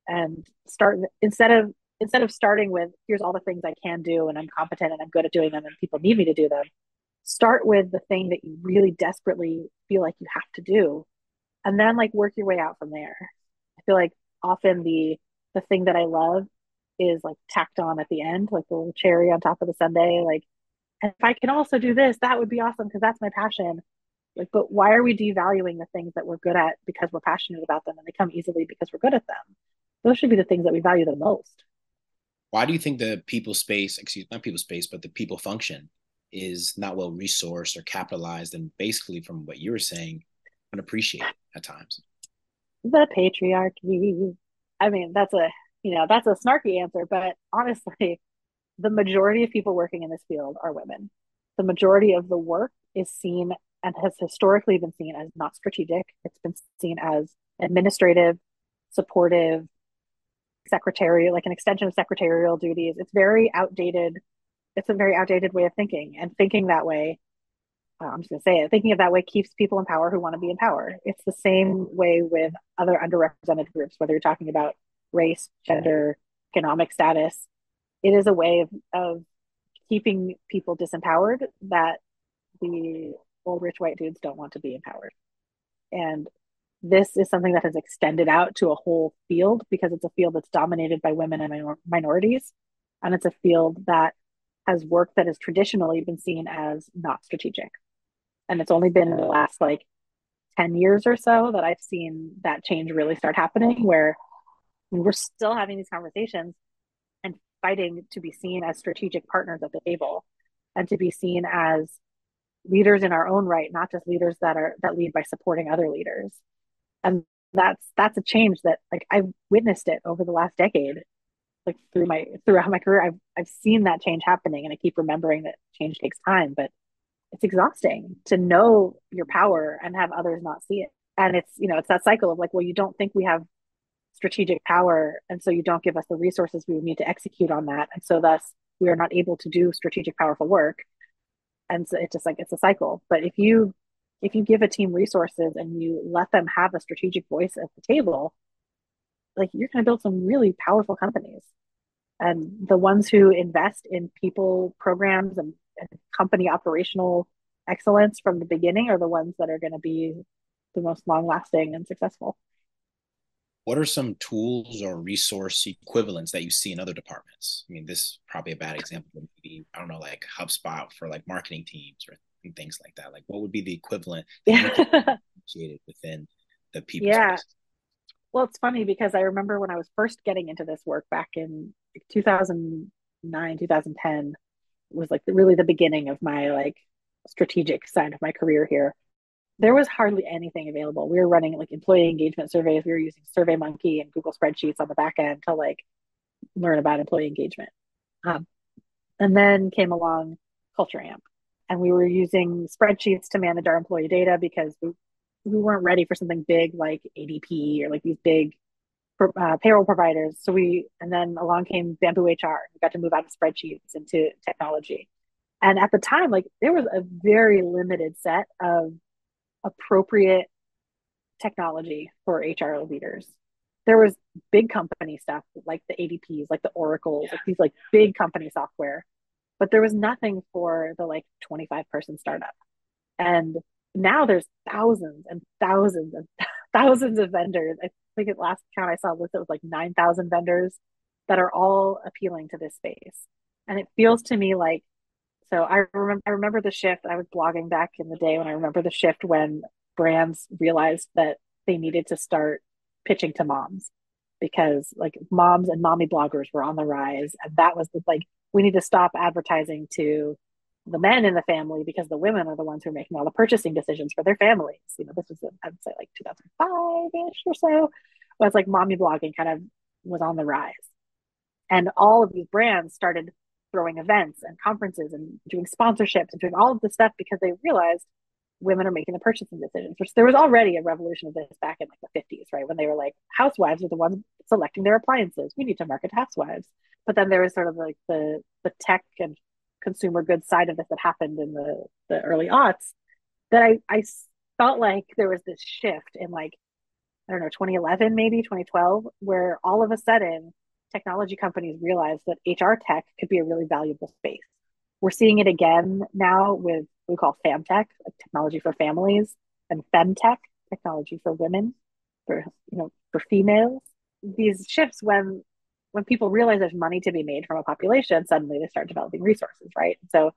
and start instead of instead of starting with here's all the things I can do and I'm competent and I'm good at doing them and people need me to do them start with the thing that you really desperately feel like you have to do and then like work your way out from there. I feel like often the the thing that I love is like tacked on at the end like the little cherry on top of the sundae like if I can also do this that would be awesome because that's my passion. Like but why are we devaluing the things that we're good at because we're passionate about them and they come easily because we're good at them? Those should be the things that we value the most. Why do you think the people space, excuse not people space, but the people function is not well resourced or capitalized and basically from what you were saying, unappreciated at times? The patriarchy. I mean, that's a you know, that's a snarky answer, but honestly, the majority of people working in this field are women. The majority of the work is seen and has historically been seen as not strategic. It's been seen as administrative, supportive, secretarial, like an extension of secretarial duties. It's very outdated. It's a very outdated way of thinking, and thinking that way. Uh, I'm just gonna say it. Thinking of that way keeps people in power who want to be in power. It's the same way with other underrepresented groups, whether you're talking about race, gender, economic status. It is a way of, of keeping people disempowered that the old rich white dudes don't want to be empowered. And this is something that has extended out to a whole field because it's a field that's dominated by women and minor- minorities. And it's a field that has work that has traditionally been seen as not strategic. And it's only been in the last like 10 years or so that I've seen that change really start happening where we're still having these conversations and fighting to be seen as strategic partners at the table and to be seen as leaders in our own right, not just leaders that are that lead by supporting other leaders and that's that's a change that like I've witnessed it over the last decade. Like through my throughout my career I've I've seen that change happening and I keep remembering that change takes time but it's exhausting to know your power and have others not see it. And it's you know it's that cycle of like well you don't think we have strategic power and so you don't give us the resources we would need to execute on that. And so thus we are not able to do strategic powerful work. And so it's just like it's a cycle. But if you if you give a team resources and you let them have a strategic voice at the table, like you're going to build some really powerful companies. And the ones who invest in people programs and, and company operational excellence from the beginning are the ones that are going to be the most long lasting and successful. What are some tools or resource equivalents that you see in other departments? I mean, this is probably a bad example, maybe, I don't know, like HubSpot for like marketing teams or and things like that? Like, what would be the equivalent that you within the people? Yeah. Space? Well, it's funny because I remember when I was first getting into this work back in 2009, 2010 was like the, really the beginning of my like strategic side of my career here. There was hardly anything available. We were running like employee engagement surveys. We were using SurveyMonkey and Google spreadsheets on the back end to like learn about employee engagement. Um, and then came along Culture Amp, and we were using spreadsheets to manage our employee data because we, we weren't ready for something big like ADP or like these big uh, payroll providers. So we, and then along came Bamboo HR. We got to move out of spreadsheets into technology. And at the time, like there was a very limited set of appropriate technology for HR leaders. There was big company stuff like the ADPs, like the Oracles, like these like big company software, but there was nothing for the like 25 person startup. And now there's thousands and thousands and thousands of vendors. I think at last count I saw a list it was like 9,000 vendors that are all appealing to this space. And it feels to me like so I remember I remember the shift. I was blogging back in the day when I remember the shift when brands realized that they needed to start pitching to moms because like moms and mommy bloggers were on the rise and that was the, like we need to stop advertising to the men in the family because the women are the ones who are making all the purchasing decisions for their families. You know, this was I'd say like 2005 ish or so. It's like mommy blogging kind of was on the rise, and all of these brands started throwing events and conferences and doing sponsorships and doing all of this stuff because they realized women are making the purchasing decisions. Which there was already a revolution of this back in like the 50s, right? When they were like, housewives are the ones selecting their appliances. We need to market housewives. But then there was sort of like the the tech and consumer goods side of this that happened in the the early aughts that I I felt like there was this shift in like I don't know 2011 maybe 2012 where all of a sudden technology companies realized that HR tech could be a really valuable space. We're seeing it again now with we call FamTech, like technology for families, and FemTech, technology for women, for you know for females. These shifts when when people realize there's money to be made from a population, suddenly they start developing resources, right? So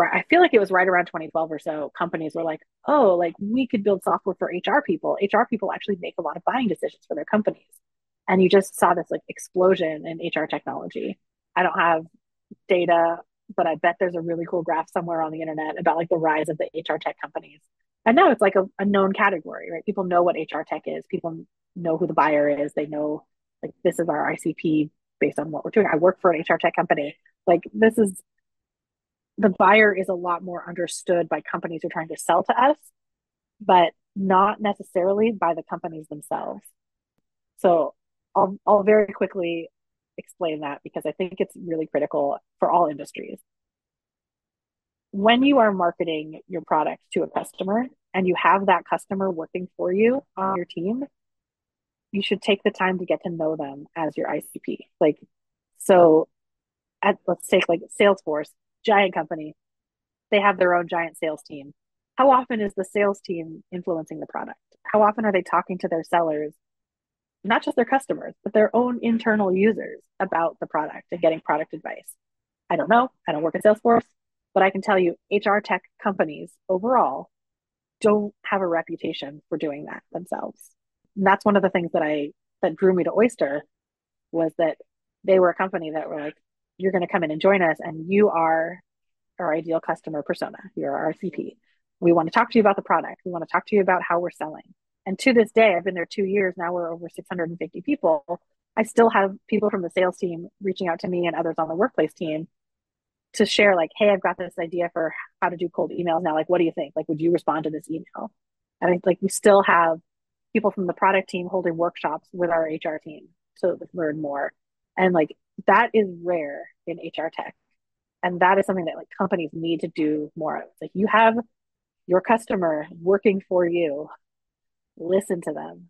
I feel like it was right around 2012 or so, companies were like, oh, like we could build software for HR people. HR people actually make a lot of buying decisions for their companies. And you just saw this like explosion in HR technology. I don't have data, but I bet there's a really cool graph somewhere on the internet about like the rise of the HR tech companies. And now it's like a, a known category, right? People know what HR tech is. People know who the buyer is. They know like this is our ICP based on what we're doing. I work for an HR tech company. Like this is the buyer is a lot more understood by companies who are trying to sell to us, but not necessarily by the companies themselves. So I'll I'll very quickly explain that because I think it's really critical for all industries. When you are marketing your product to a customer and you have that customer working for you on your team, you should take the time to get to know them as your ICP. Like, so at, let's take like Salesforce, giant company, they have their own giant sales team. How often is the sales team influencing the product? How often are they talking to their sellers, not just their customers, but their own internal users about the product and getting product advice? I don't know. I don't work at Salesforce, but I can tell you HR tech companies overall don't have a reputation for doing that themselves that's one of the things that I that drew me to Oyster was that they were a company that were like, you're going to come in and join us, and you are our ideal customer persona. You're our CP. We want to talk to you about the product. We want to talk to you about how we're selling. And to this day, I've been there two years now. We're over 650 people. I still have people from the sales team reaching out to me and others on the workplace team to share, like, hey, I've got this idea for how to do cold emails now. Like, what do you think? Like, would you respond to this email? And I like we still have people from the product team holding workshops with our HR team to learn more. And like that is rare in HR tech. And that is something that like companies need to do more of. Like you have your customer working for you, listen to them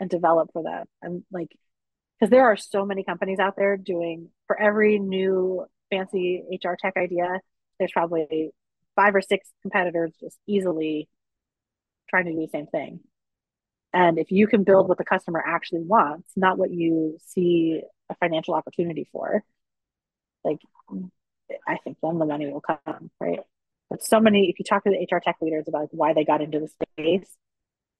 and develop for them. And like, because there are so many companies out there doing for every new fancy HR tech idea, there's probably five or six competitors just easily trying to do the same thing. And if you can build what the customer actually wants, not what you see a financial opportunity for, like I think then the money will come, right? But so many, if you talk to the HR tech leaders about why they got into the space,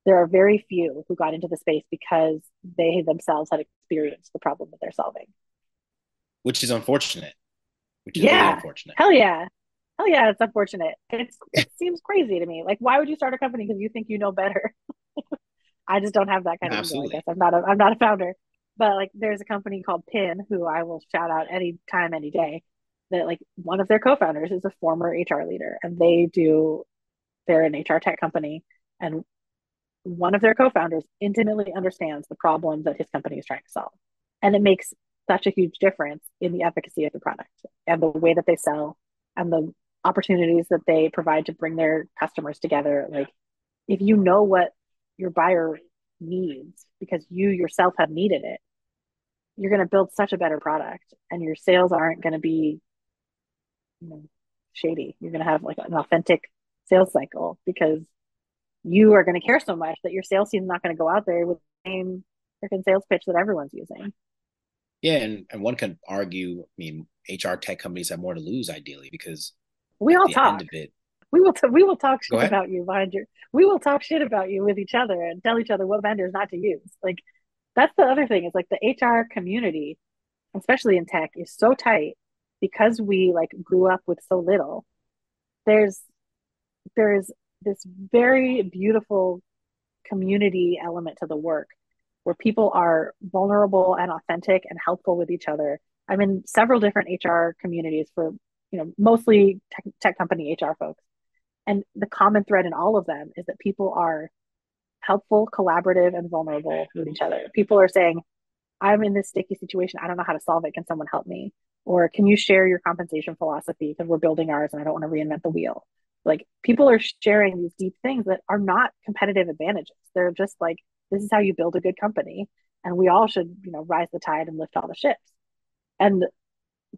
there are very few who got into the space because they themselves had experienced the problem that they're solving. Which is unfortunate. Which is yeah. really unfortunate. Hell yeah. Hell yeah, it's unfortunate. It's it seems crazy to me. Like, why would you start a company because you think you know better? I just don't have that kind of Absolutely. ego. I guess I'm not a I'm not a founder. But like there's a company called Pin who I will shout out any time, any day. That like one of their co-founders is a former HR leader and they do they're an HR tech company and one of their co-founders intimately understands the problem that his company is trying to solve. And it makes such a huge difference in the efficacy of the product and the way that they sell and the opportunities that they provide to bring their customers together. Like if you know what your buyer needs because you yourself have needed it, you're going to build such a better product and your sales aren't going to be you know shady. You're going to have like an authentic sales cycle because you are going to care so much that your sales team is not going to go out there with the same freaking sales pitch that everyone's using. Yeah, and, and one can argue, I mean, HR tech companies have more to lose ideally because we all talk. It, we will t- we will talk shit about you behind your we will talk shit about you with each other and tell each other what vendors not to use. Like that's the other thing is like the HR community, especially in tech, is so tight because we like grew up with so little. There's there's this very beautiful community element to the work where people are vulnerable and authentic and helpful with each other. I'm in several different HR communities for, you know, mostly tech, tech company HR folks. And the common thread in all of them is that people are helpful, collaborative, and vulnerable with each other. People are saying, I'm in this sticky situation. I don't know how to solve it. Can someone help me? Or can you share your compensation philosophy because we're building ours and I don't want to reinvent the wheel? Like people are sharing these deep things that are not competitive advantages. They're just like, this is how you build a good company. And we all should, you know, rise the tide and lift all the ships. And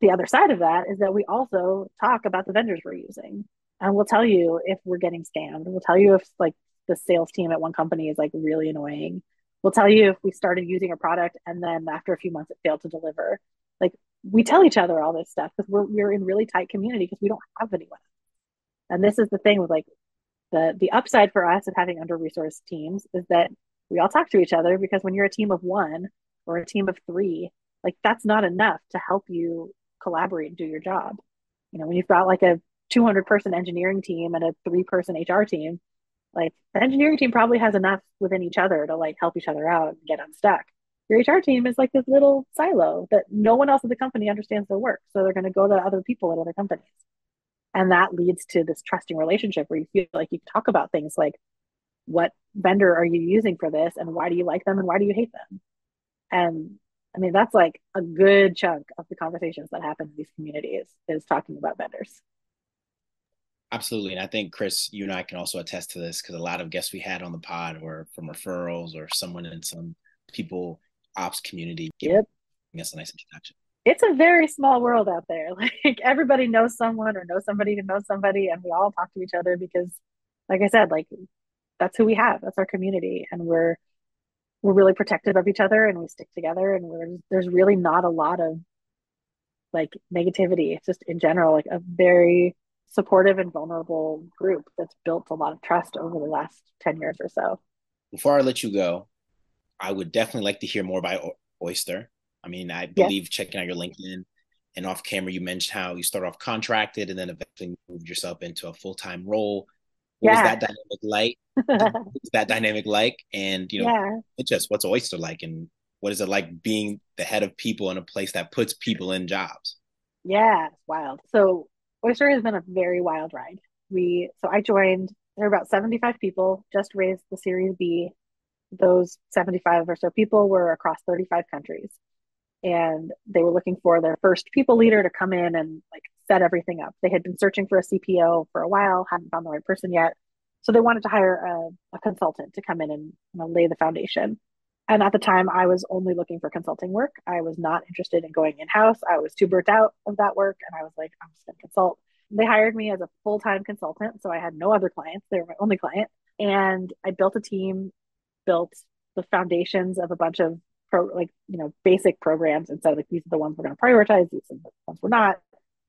the other side of that is that we also talk about the vendors we're using. And we'll tell you if we're getting scammed. We'll tell you if like the sales team at one company is like really annoying. We'll tell you if we started using a product and then after a few months it failed to deliver. Like we tell each other all this stuff because we're we're in really tight community because we don't have anyone. And this is the thing with like the the upside for us of having under resourced teams is that we all talk to each other because when you're a team of one or a team of three, like that's not enough to help you collaborate and do your job. You know, when you've got like a 200 person engineering team and a three person HR team, like the engineering team probably has enough within each other to like help each other out and get unstuck. Your HR team is like this little silo that no one else at the company understands their work. So they're going to go to other people at other companies. And that leads to this trusting relationship where you feel like you can talk about things like, what vendor are you using for this? And why do you like them? And why do you hate them? And i mean that's like a good chunk of the conversations that happen in these communities is talking about vendors. Absolutely. And i think chris you and i can also attest to this because a lot of guests we had on the pod were from referrals or someone in some people ops community yep. giving us a nice introduction it's a very small world out there like everybody knows someone or knows somebody who knows somebody and we all talk to each other because like i said like that's who we have. That's our community, and we're we're really protective of each other, and we stick together. And we're there's really not a lot of like negativity. It's just in general like a very supportive and vulnerable group that's built a lot of trust over the last 10 years or so. Before I let you go, I would definitely like to hear more about Oyster. I mean, I believe yes. checking out your LinkedIn and off camera, you mentioned how you started off contracted and then eventually moved yourself into a full time role. What yeah. was that dynamic like? what's that dynamic like? And you know, yeah. it's just what's Oyster like, and what is it like being the head of people in a place that puts people in jobs? Yeah, it's wild. So Oyster has been a very wild ride. We so I joined. There were about seventy five people. Just raised the Series B. Those seventy five or so people were across thirty five countries and they were looking for their first people leader to come in and like set everything up. They had been searching for a CPO for a while, hadn't found the right person yet. So they wanted to hire a, a consultant to come in and you know, lay the foundation. And at the time, I was only looking for consulting work. I was not interested in going in house. I was too burnt out of that work. And I was like, I'm just going to consult. They hired me as a full time consultant. So I had no other clients. They were my only client. And I built a team, built the foundations of a bunch of pro, like, you know, basic programs and said, like, these are the ones we're going to prioritize, these are the ones we're not.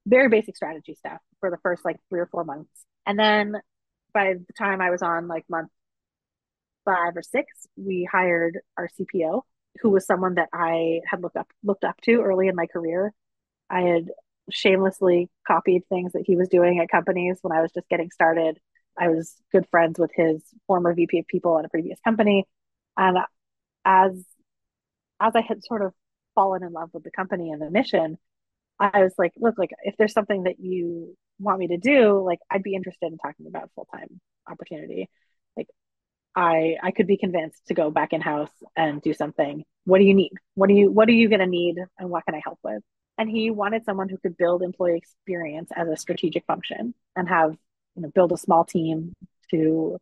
Very basic strategy stuff for the first like three or four months And then by the time I was on like month five or six, we hired our CPO, who was someone that I had looked up looked up to early in my career. I had shamelessly copied things that he was doing at companies when I was just getting started. I was good friends with his former VP of people at a previous company. And as as I had sort of fallen in love with the company and the mission, I was like, look, like if there's something that you want me to do, like I'd be interested in talking about full time opportunity. Like I I could be convinced to go back in house and do something. What do you need? What do you what are you gonna need and what can I help with? And he wanted someone who could build employee experience as a strategic function and have, you know, build a small team to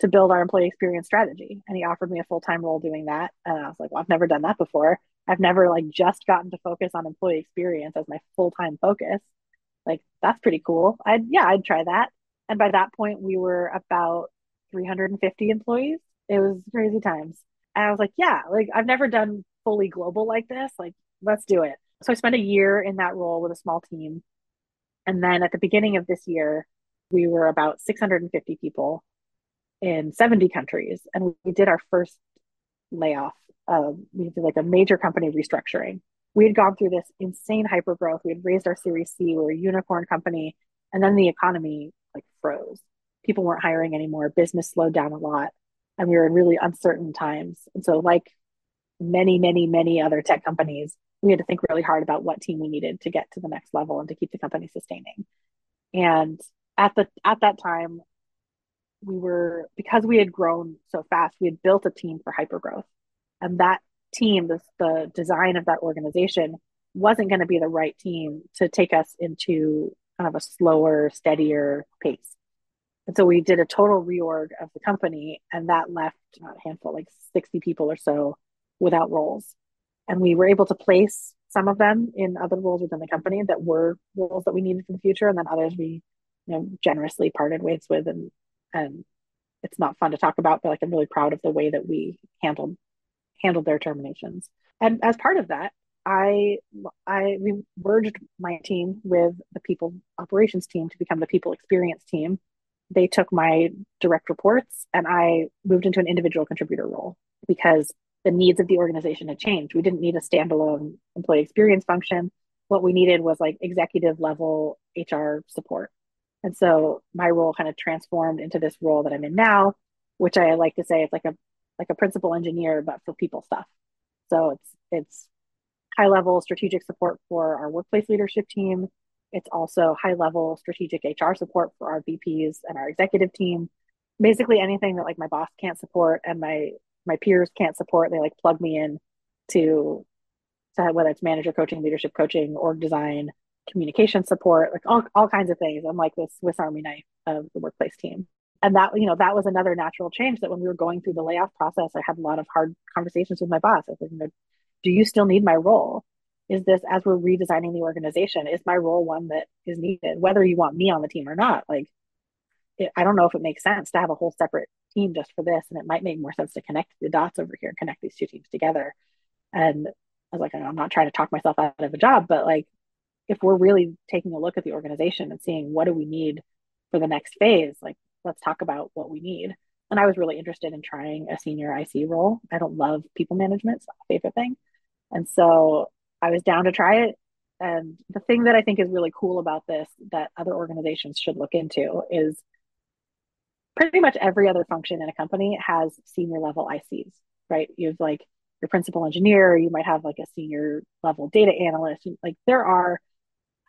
to build our employee experience strategy. And he offered me a full-time role doing that. And I was like, well, I've never done that before. I've never like just gotten to focus on employee experience as my full-time focus. Like that's pretty cool. I'd yeah, I'd try that. And by that point we were about 350 employees. It was crazy times. And I was like, yeah, like I've never done fully global like this. Like, let's do it. So I spent a year in that role with a small team. And then at the beginning of this year, we were about 650 people in 70 countries. And we did our first layoff. Uh, we did like a major company restructuring. We had gone through this insane hyper growth. We had raised our Series C. We were a unicorn company. And then the economy like froze. People weren't hiring anymore. Business slowed down a lot. And we were in really uncertain times. And so, like many, many, many other tech companies, we had to think really hard about what team we needed to get to the next level and to keep the company sustaining. And at the at that time, we were because we had grown so fast, we had built a team for hypergrowth. And that team, the, the design of that organization wasn't going to be the right team to take us into kind of a slower, steadier pace. And so we did a total reorg of the company, and that left a handful, like 60 people or so, without roles and we were able to place some of them in other roles within the company that were roles that we needed for the future and then others we you know generously parted ways with and and it's not fun to talk about but like i'm really proud of the way that we handled handled their terminations and as part of that i i we merged my team with the people operations team to become the people experience team they took my direct reports and i moved into an individual contributor role because the needs of the organization had changed. We didn't need a standalone employee experience function. What we needed was like executive level HR support. And so my role kind of transformed into this role that I'm in now, which I like to say it's like a like a principal engineer, but for people stuff. So it's it's high level strategic support for our workplace leadership team. It's also high level strategic HR support for our VPs and our executive team. Basically anything that like my boss can't support and my my peers can't support, they like plug me in to, to whether it's manager coaching, leadership coaching, org design, communication support, like all, all kinds of things. I'm like this Swiss Army knife of the workplace team. And that, you know, that was another natural change that when we were going through the layoff process, I had a lot of hard conversations with my boss. I said, you know, do you still need my role? Is this as we're redesigning the organization, is my role one that is needed, whether you want me on the team or not? Like, it, I don't know if it makes sense to have a whole separate team just for this. And it might make more sense to connect the dots over here and connect these two teams together. And I was like, I'm not trying to talk myself out of a job, but like, if we're really taking a look at the organization and seeing what do we need for the next phase, like, let's talk about what we need. And I was really interested in trying a senior IC role. I don't love people management, it's my favorite thing. And so I was down to try it. And the thing that I think is really cool about this that other organizations should look into is pretty much every other function in a company has senior level ICs, right? You have like your principal engineer, you might have like a senior level data analyst. Like there are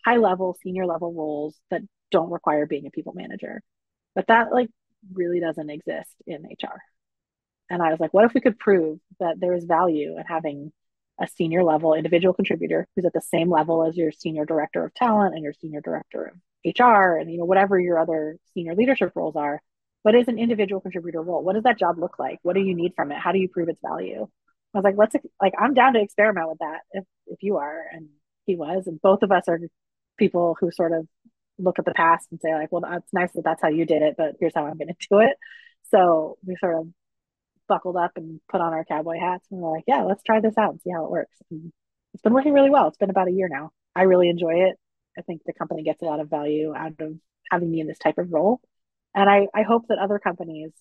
high level, senior level roles that don't require being a people manager. But that like really doesn't exist in HR. And I was like, what if we could prove that there is value in having a senior level individual contributor who's at the same level as your senior director of talent and your senior director of HR and you know whatever your other senior leadership roles are what is an individual contributor role? What does that job look like? What do you need from it? How do you prove its value? I was like, let's like I'm down to experiment with that if if you are. And he was. And both of us are people who sort of look at the past and say, like, well, that's nice that that's how you did it, but here's how I'm gonna do it. So we sort of buckled up and put on our cowboy hats and we're like, yeah, let's try this out and see how it works. And it's been working really well. It's been about a year now. I really enjoy it. I think the company gets a lot of value out of having me in this type of role. And I, I hope that other companies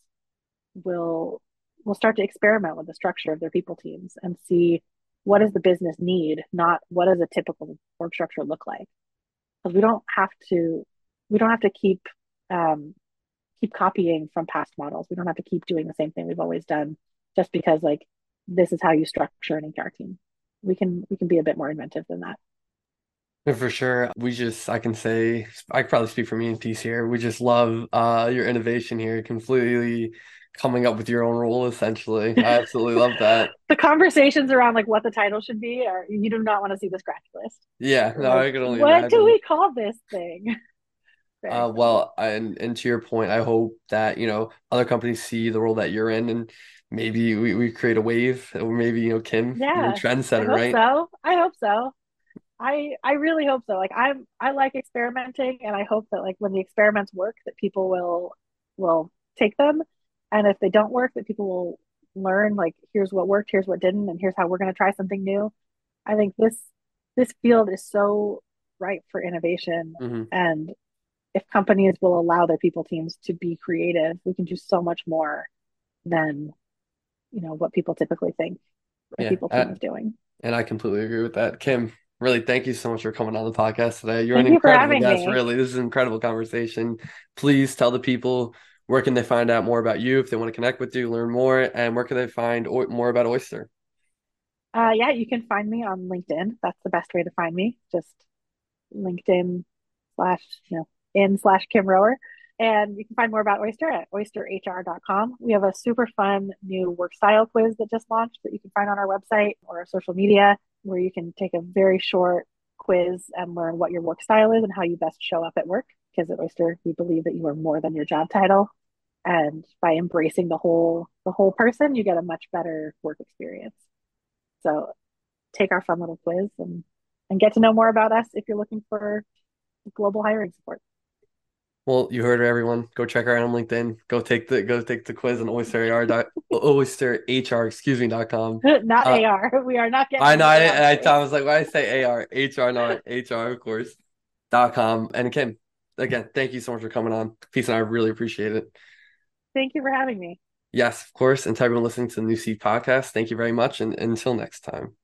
will will start to experiment with the structure of their people teams and see what does the business need, not what does a typical org structure look like. Because we don't have to we don't have to keep um, keep copying from past models. We don't have to keep doing the same thing we've always done just because like this is how you structure an HR team. We can we can be a bit more inventive than that. For sure. We just, I can say, I probably speak for me and Peace here. We just love uh, your innovation here, completely coming up with your own role, essentially. I absolutely love that. the conversations around like what the title should be, or you do not want to see the scratch list. Yeah, no, like, I can only What imagine. do we call this thing? uh, well, and, and to your point, I hope that, you know, other companies see the role that you're in and maybe we, we create a wave or maybe, you know, Kim, yeah, trendsetter, I right? So I hope so. I I really hope so. Like I'm I like experimenting and I hope that like when the experiments work that people will will take them and if they don't work that people will learn like here's what worked, here's what didn't and here's how we're going to try something new. I think this this field is so ripe for innovation mm-hmm. and if companies will allow their people teams to be creative, we can do so much more than you know what people typically think yeah, people team I, is doing. And I completely agree with that. Kim, really thank you so much for coming on the podcast today. You're thank an incredible guest, me. really. This is an incredible conversation. Please tell the people where can they find out more about you if they want to connect with you, learn more, and where can they find o- more about Oyster? Uh, yeah, you can find me on LinkedIn. That's the best way to find me. Just LinkedIn slash, you know, in slash Kim Rohrer. And you can find more about Oyster at oysterhr.com. We have a super fun new work style quiz that just launched that you can find on our website or our social media where you can take a very short quiz and learn what your work style is and how you best show up at work. Because at Oyster, we believe that you are more than your job title. And by embracing the whole the whole person, you get a much better work experience. So take our fun little quiz and, and get to know more about us if you're looking for global hiring support. Well, you heard it, everyone. Go check her out on LinkedIn. Go take the go take the quiz on oyster dot oyster hr excuse me dot com. Not uh, AR. We are not getting. I know. I, I, I was like, why I say AR? HR, not HR, of course. dot com. And Kim, again, thank you so much for coming on. Peace, and I really appreciate it. Thank you for having me. Yes, of course. And to everyone listening to the New Seed podcast, thank you very much. And, and until next time.